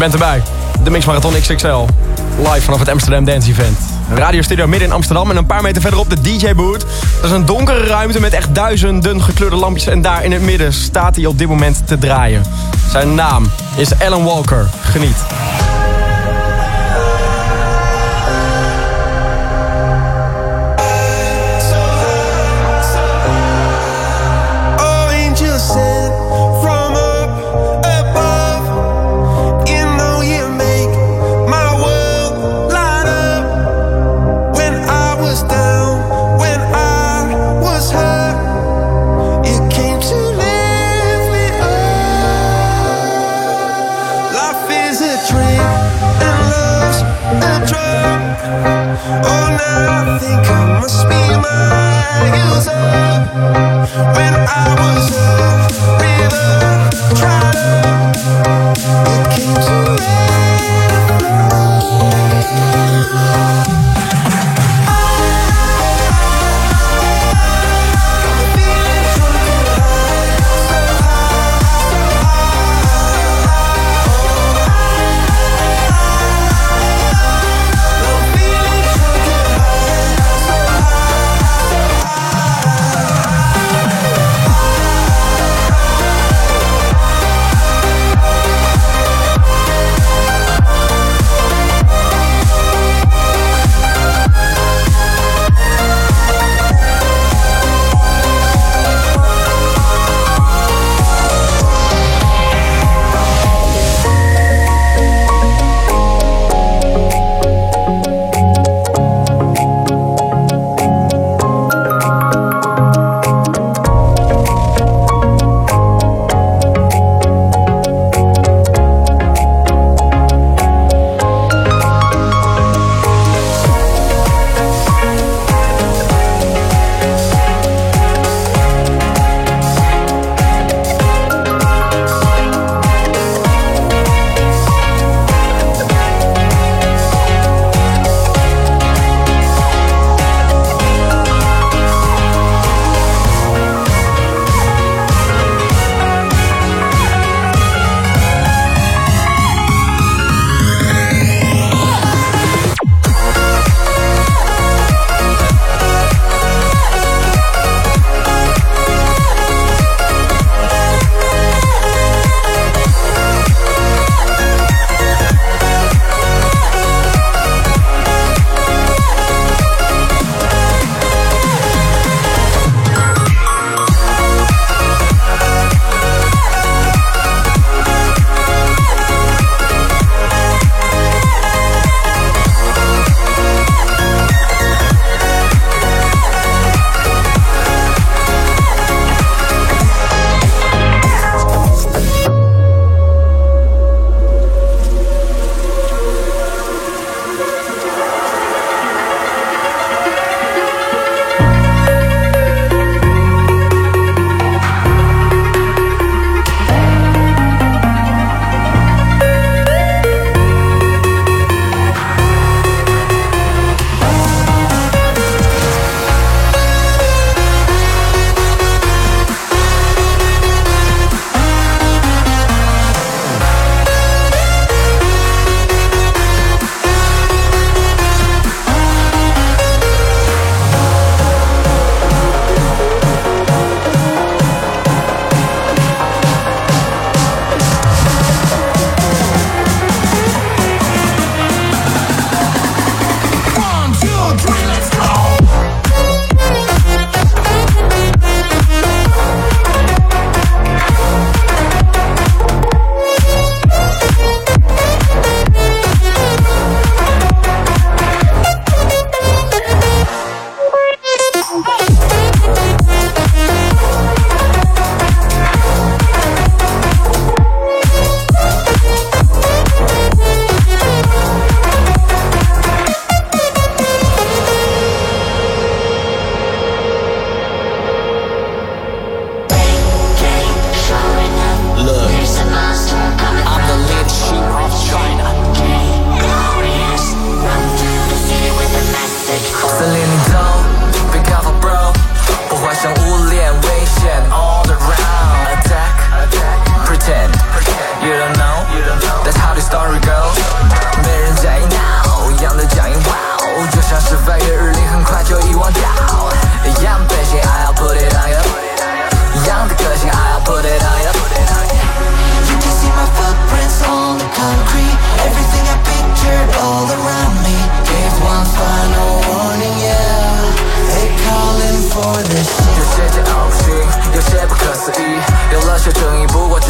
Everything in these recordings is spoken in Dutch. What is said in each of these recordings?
bent erbij. De Mix Marathon XXL. Live vanaf het Amsterdam Dance Event. Een radiostudio midden in Amsterdam en een paar meter verderop de DJ Booth. Dat is een donkere ruimte met echt duizenden gekleurde lampjes. En daar in het midden staat hij op dit moment te draaien. Zijn naam is Alan Walker. Geniet.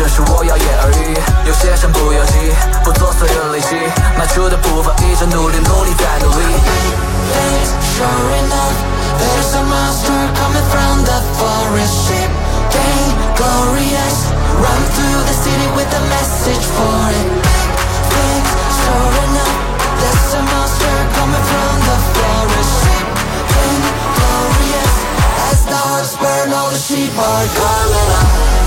真是我言而喻，有些身不由己，不做所有累积，迈出的步伐一直努力，努力再努力。Things sure enough, there's a monster coming from the forest ship. Dang, glorious, run through the city with a message for it. Things sure enough, there's a monster coming from the forest ship. Dang, glorious, as the hearts burn, all the sheep are coming up.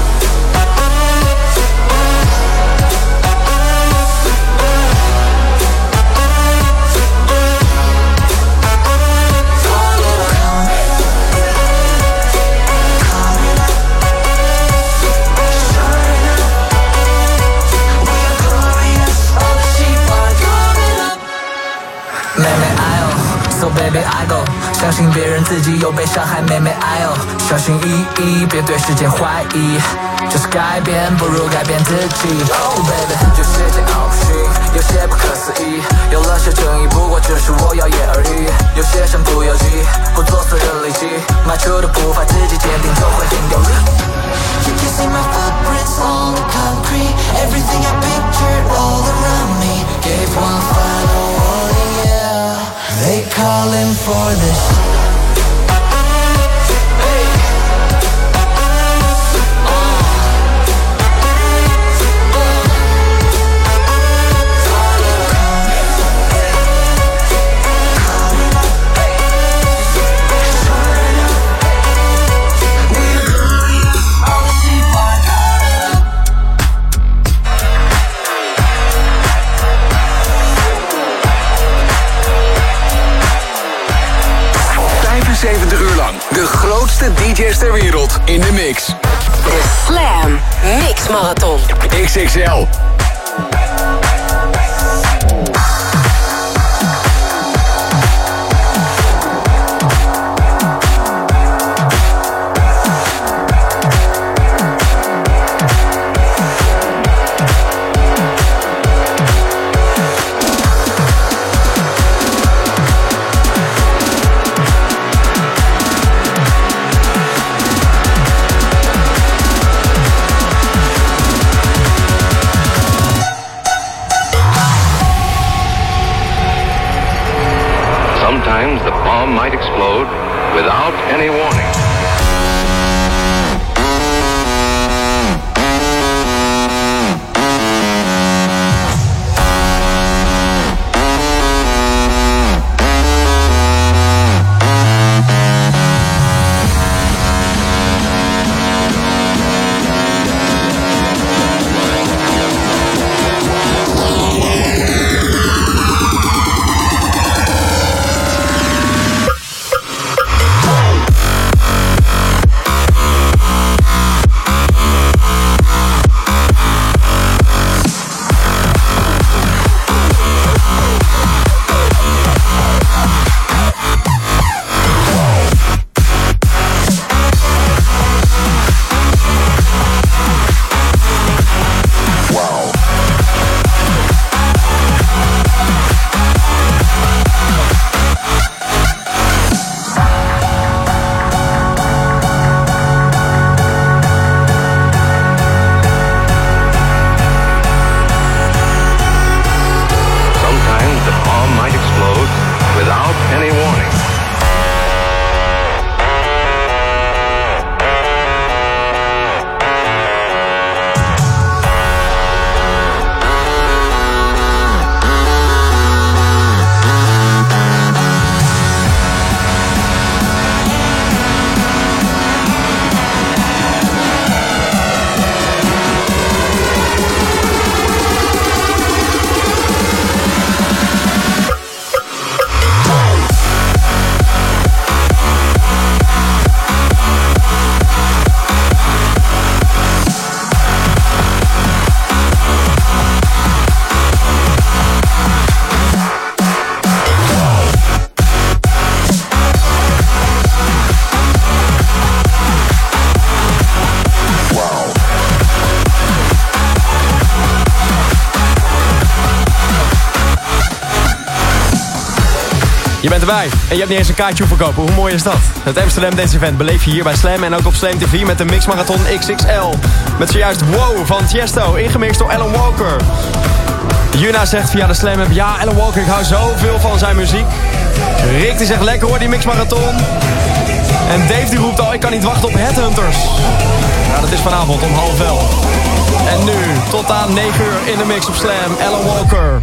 Baby I go，相信别人自己又被伤害，妹妹哎呦，小心翼翼，别对世界怀疑，就是改变不如改变自己。Oh baby，有些桀骜不驯，有些不可思议，有了些争议，不过只是我耀眼而已。有些身不由己，不做所有累积，迈出的步伐自己坚定，就会定有力。You can see my footprints on the concrete. Everything I pictured all around me gave one final. They calling for this. Erbij en je hebt niet eens een kaartje verkopen. Hoe mooi is dat? Het Amsterdam Dance Event beleef je hier bij Slam en ook op Slam TV met de Mix Marathon XXL. Met zojuist Wow van Tiesto, ingemixt door Alan Walker. Juna zegt via de Slam ja Alan Walker, ik hou zoveel van zijn muziek. Rick die zegt lekker hoor die Mix Marathon. En Dave die roept al, ik kan niet wachten op Headhunters. Nou, dat is vanavond om half elf. En nu, tot aan 9 uur in de mix op Slam, Alan Walker.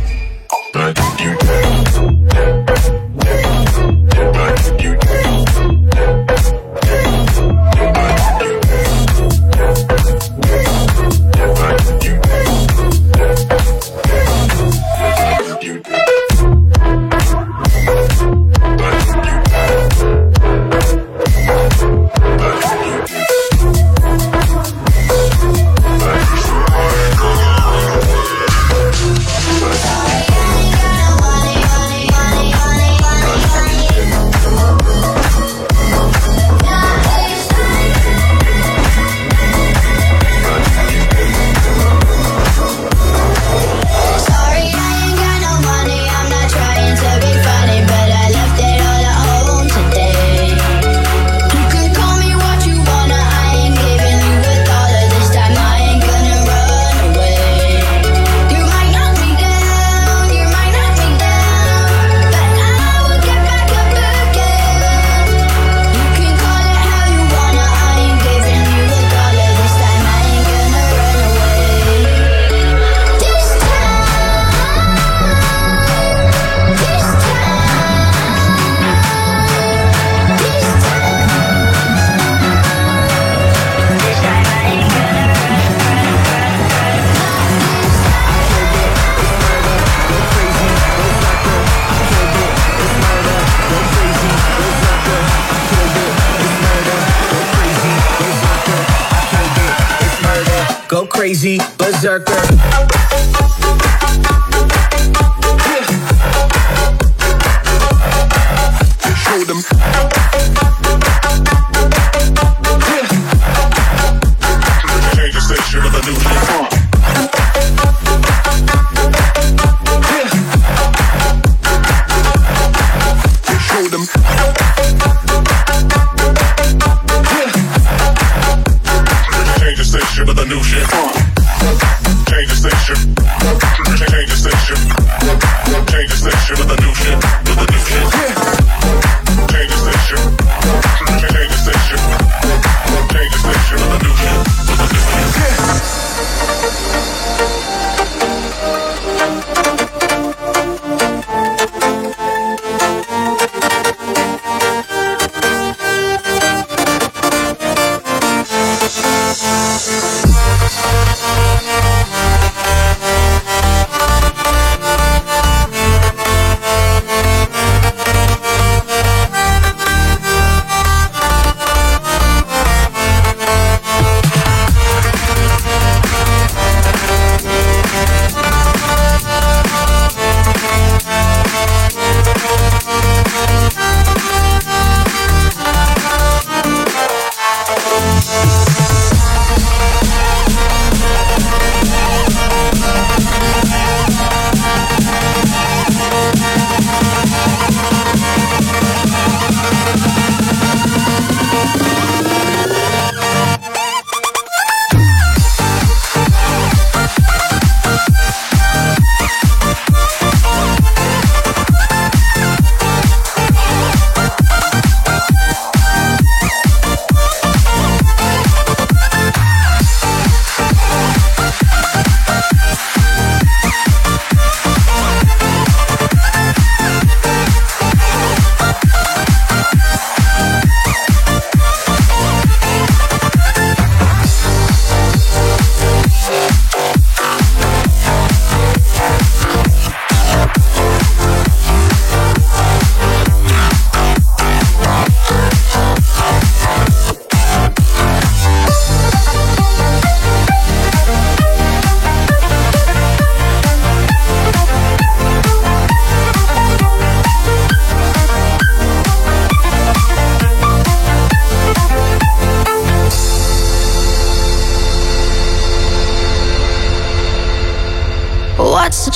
Berserker.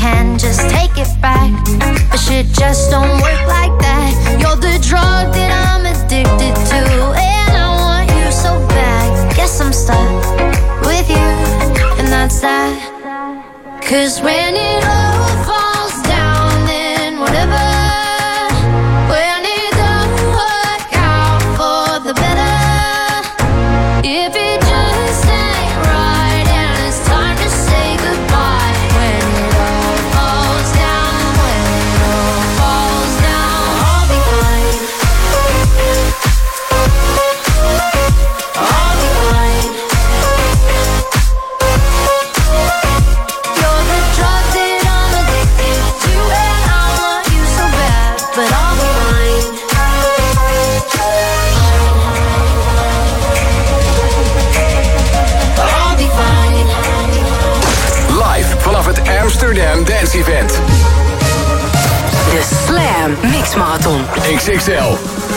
can just take it back, but shit just don't work like that. You're the drug that I'm addicted to, and I want you so bad. Guess I'm stuck with you, and that's that. Cause when it all Mix Marathon. XXL.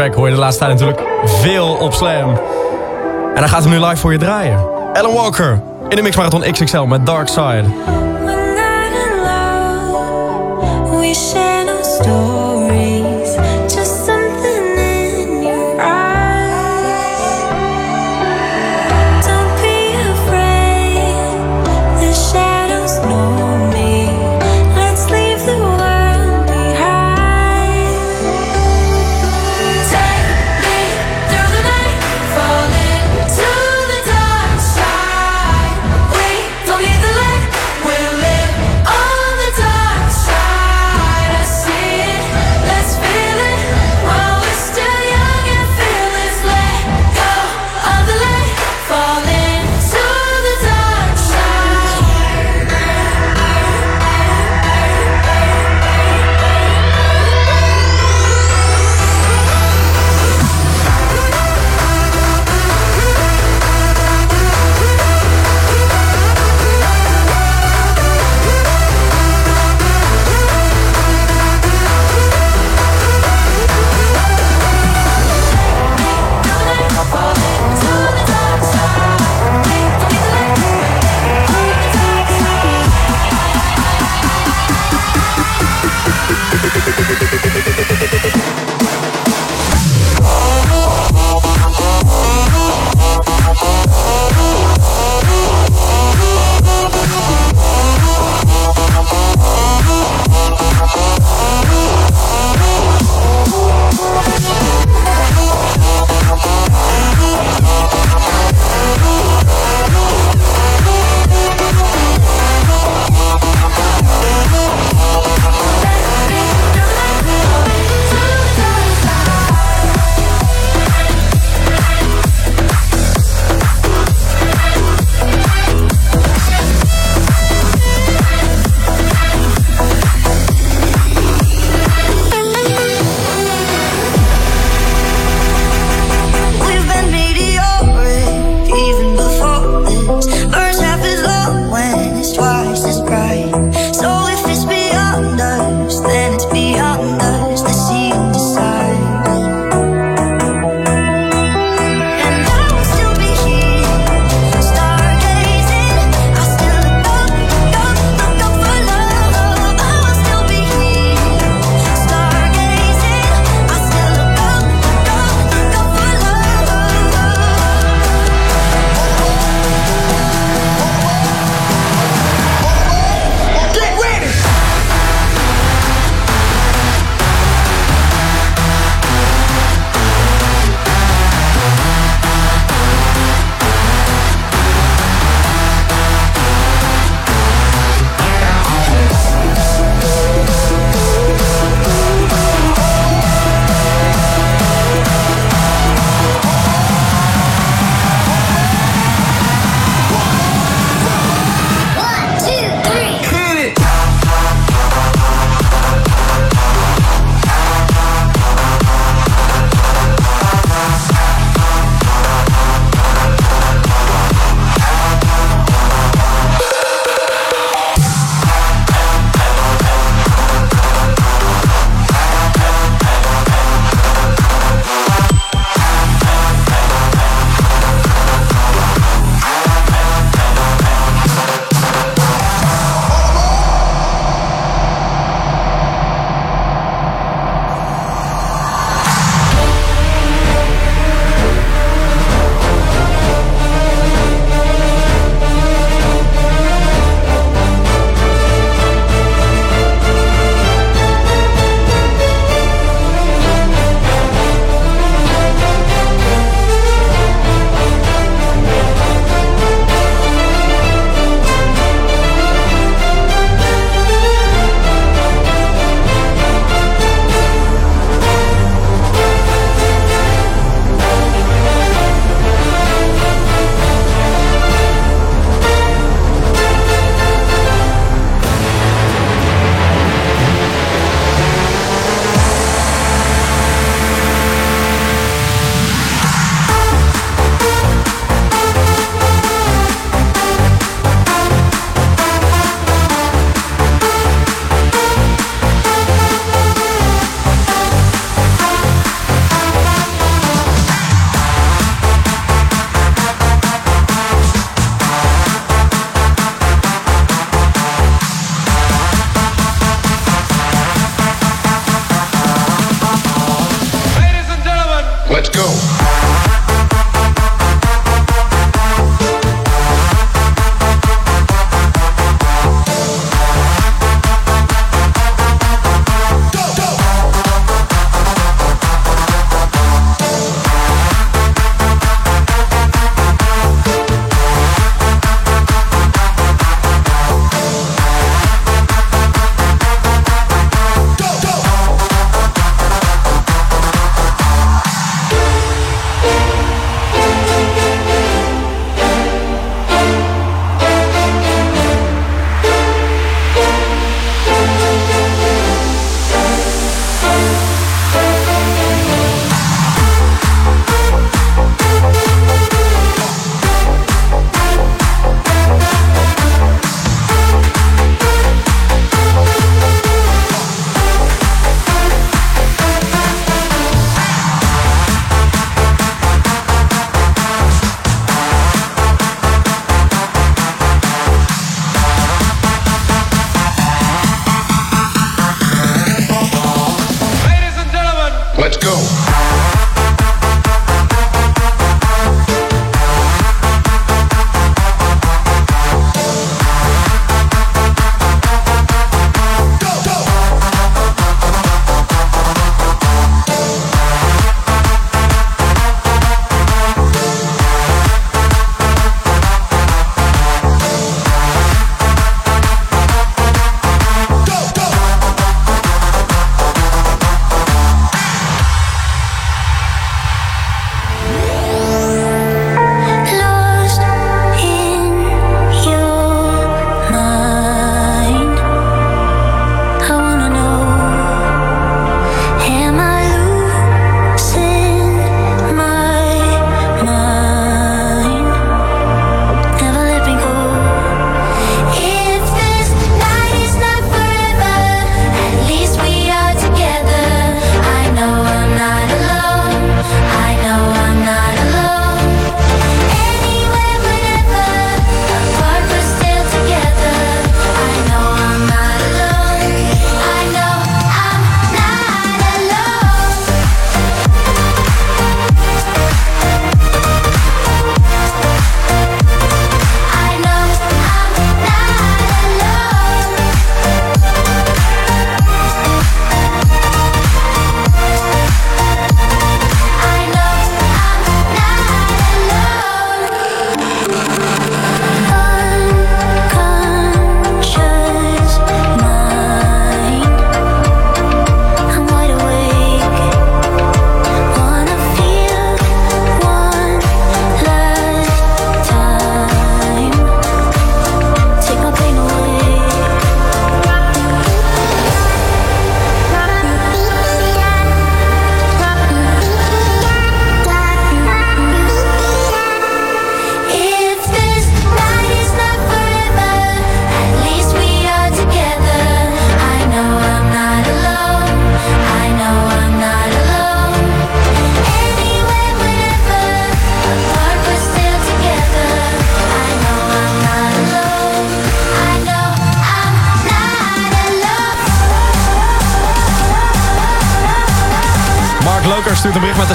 Track hoor je de laatste tijd natuurlijk veel op Slam. En hij gaat hem nu live voor je draaien. Alan Walker in de Mix Marathon XXL met Dark Side.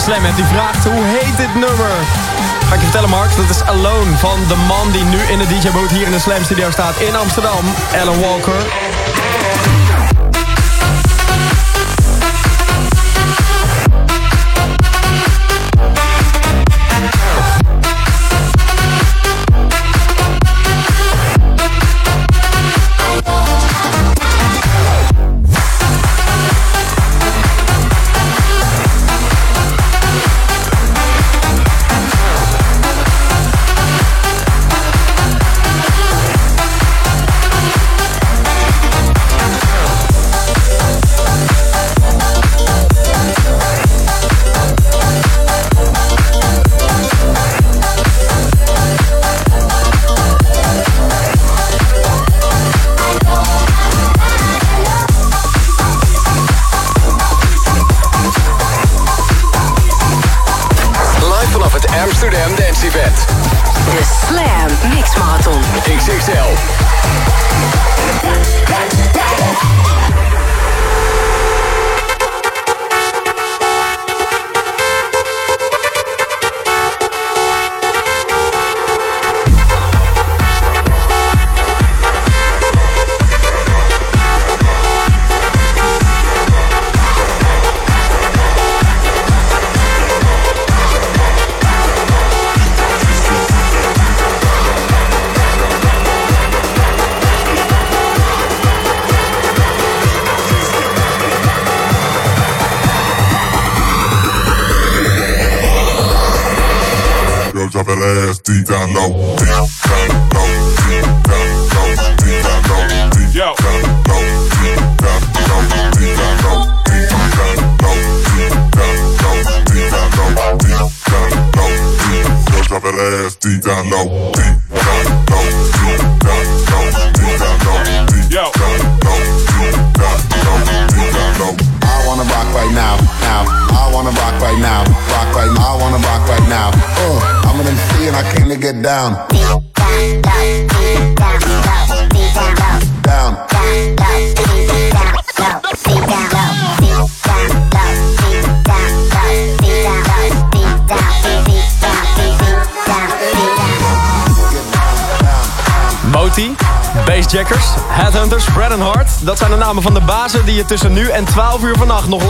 Slam en die vraagt hoe heet dit nummer? Ga ik je vertellen Mark, dat is Alone van de man die nu in de DJ-boot hier in de Slam Studio staat in Amsterdam, Alan Walker.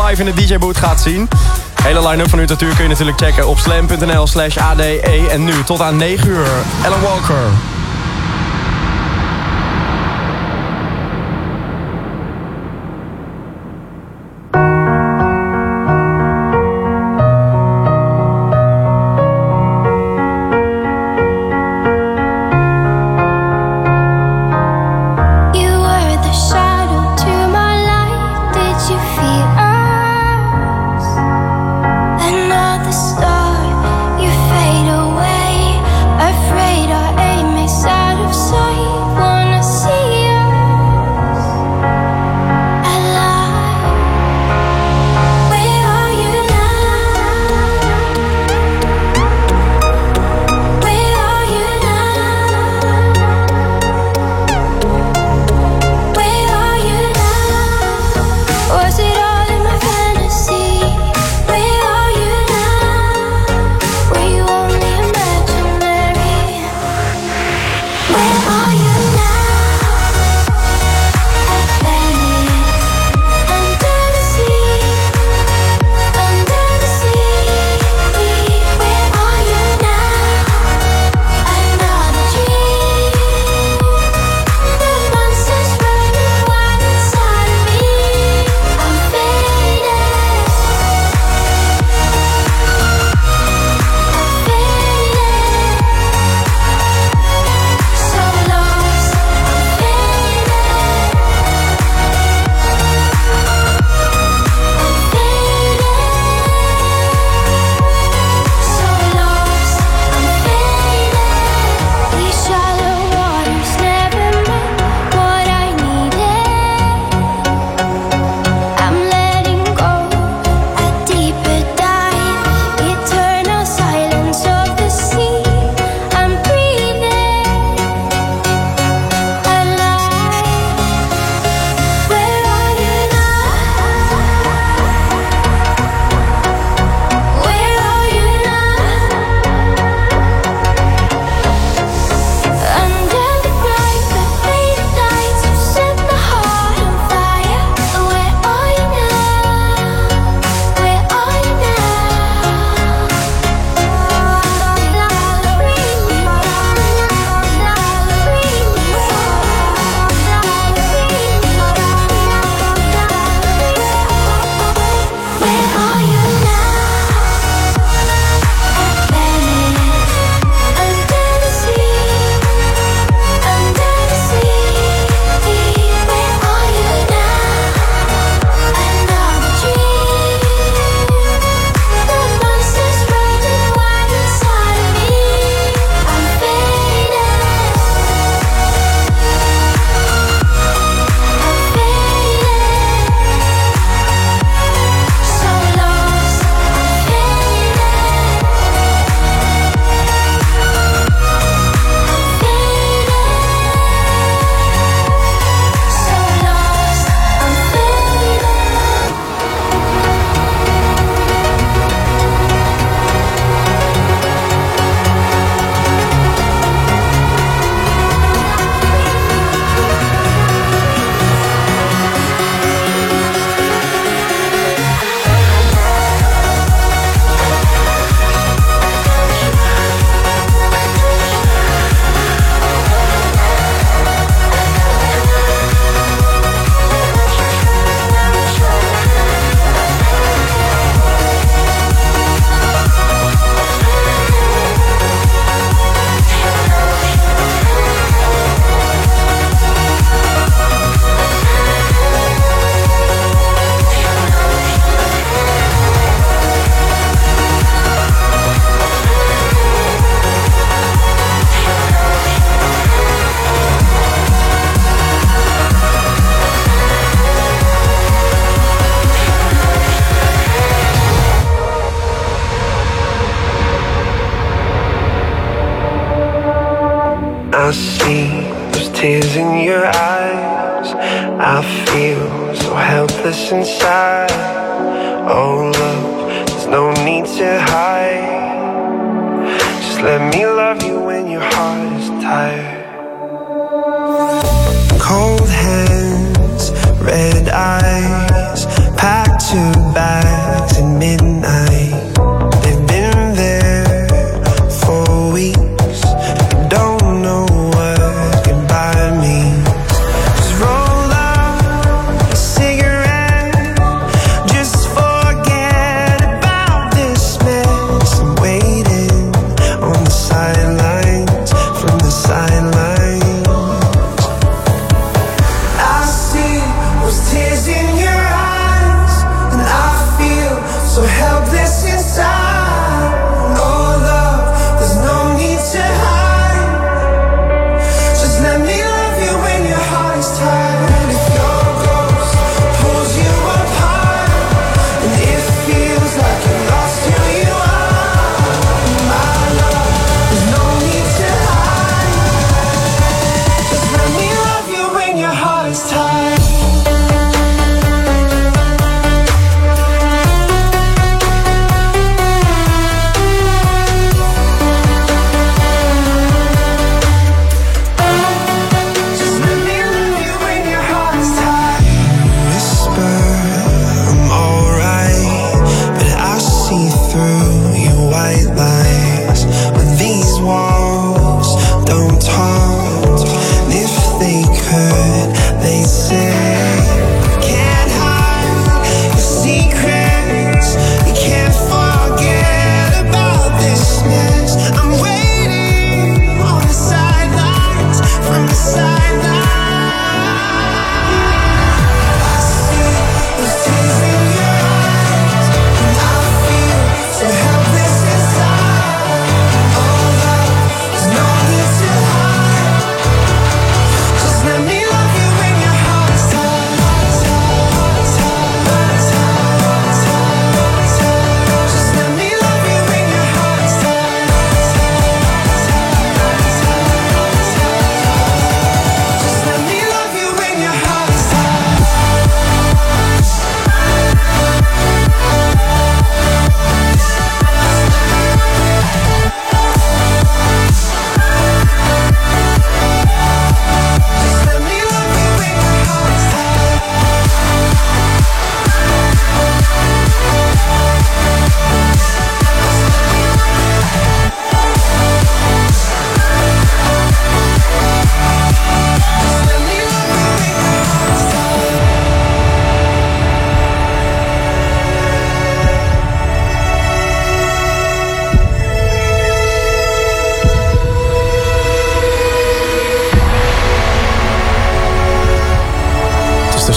live in de DJ Boot gaat zien. Hele line-up van Utatuur kun je natuurlijk checken op slam.nl slash ade. En nu tot aan 9 uur. Ellen Walker.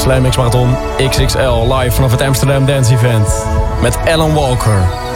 Slam Marathon XXL live vanaf het Amsterdam Dance Event met Alan Walker.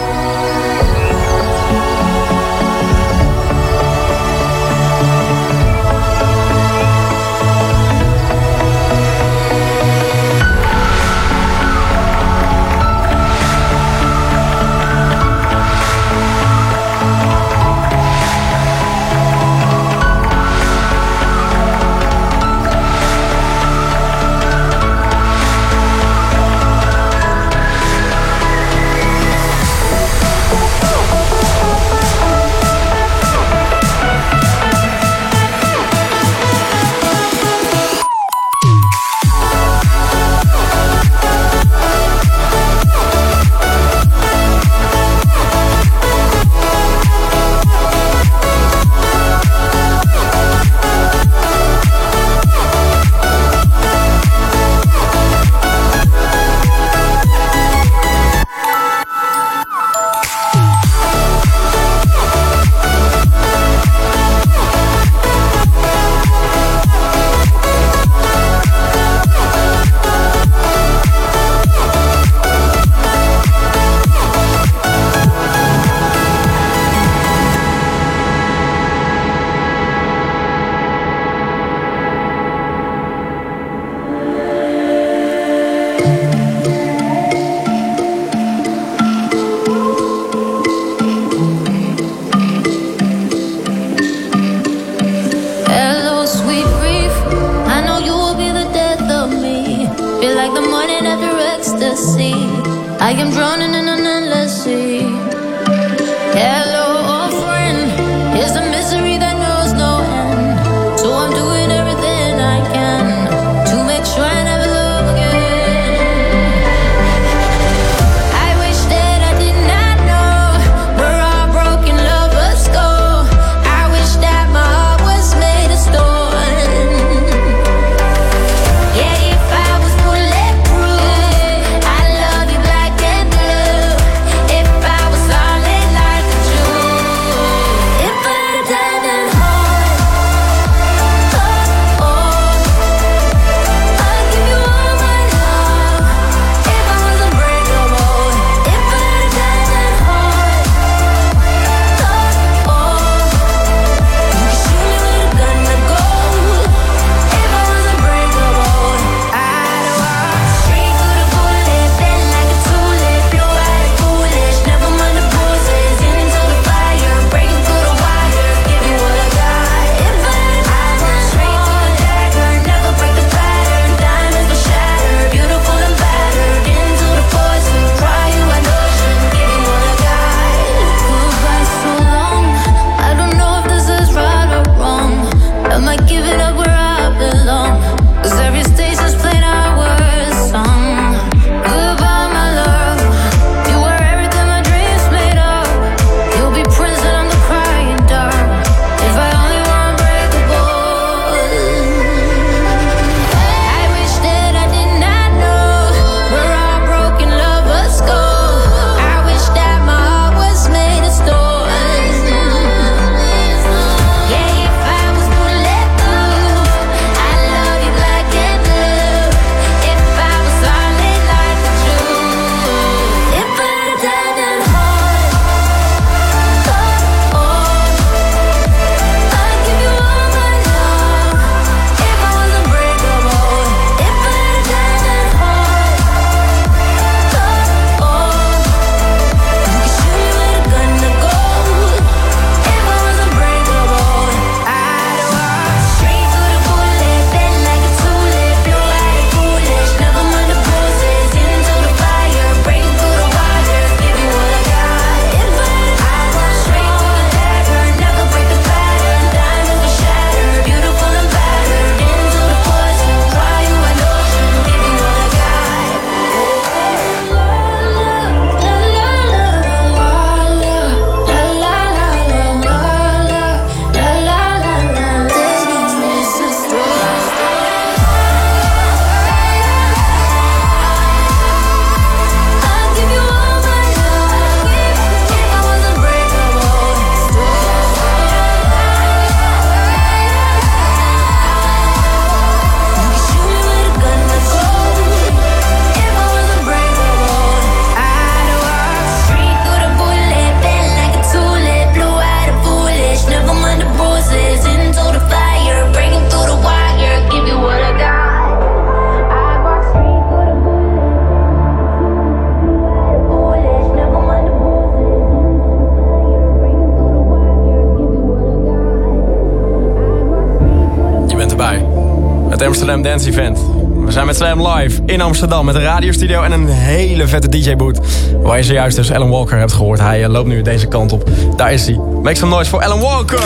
Amsterdam Dance Event. We zijn met Slam live in Amsterdam met een radiostudio en een hele vette DJ-boot. Waar je zojuist dus Alan Walker hebt gehoord. Hij eh, loopt nu deze kant op. Daar is hij. Make some noise voor Alan Walker!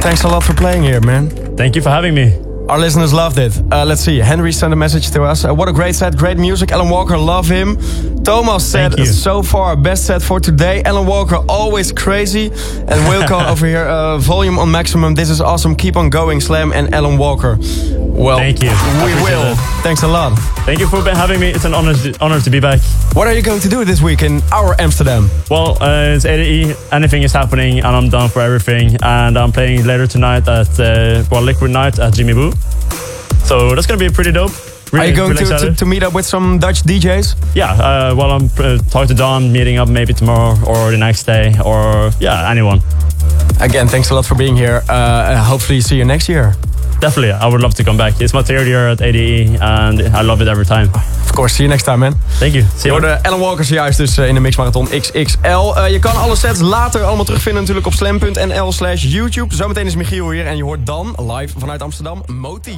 Thanks a lot for playing here, man. Thank you for having me. Our listeners loved it. Uh, let's see. Henry sent a message to us. Uh, what a great set, great music. Alan Walker, love him. Thomas said, so far, best set for today. Alan Walker, always crazy. And Wilco over here, uh, volume on maximum. This is awesome. Keep on going, Slam and Alan Walker. Well, Thank you. I We will. Thanks a lot. Thank you for having me. It's an honor to, honor to be back. What are you going to do this week in our Amsterdam? Well, uh, it's ADE. Anything is happening, and I'm down for everything. And I'm playing later tonight at uh, well Liquid Night at Jimmy Boo. So that's gonna be pretty dope. are you going really to, to, to meet up with some Dutch DJs? Yeah. Uh, well, I'm uh, talking to Don, meeting up maybe tomorrow or the next day, or yeah, anyone. Again, thanks a lot for being here. Uh, hopefully see you next year. Definitely, I would love to come back. It's my third year at ADE, and I love it every time. Of course, see you next time, man. Thank you. See you. hoorde Alan Walker zojuist dus eh, in de Mixmarathon XXL. Eh, je kan alle sets later allemaal terugvinden natuurlijk op slam.nl slash YouTube. Zometeen is Michiel hier en je hoort dan live vanuit Amsterdam Moti.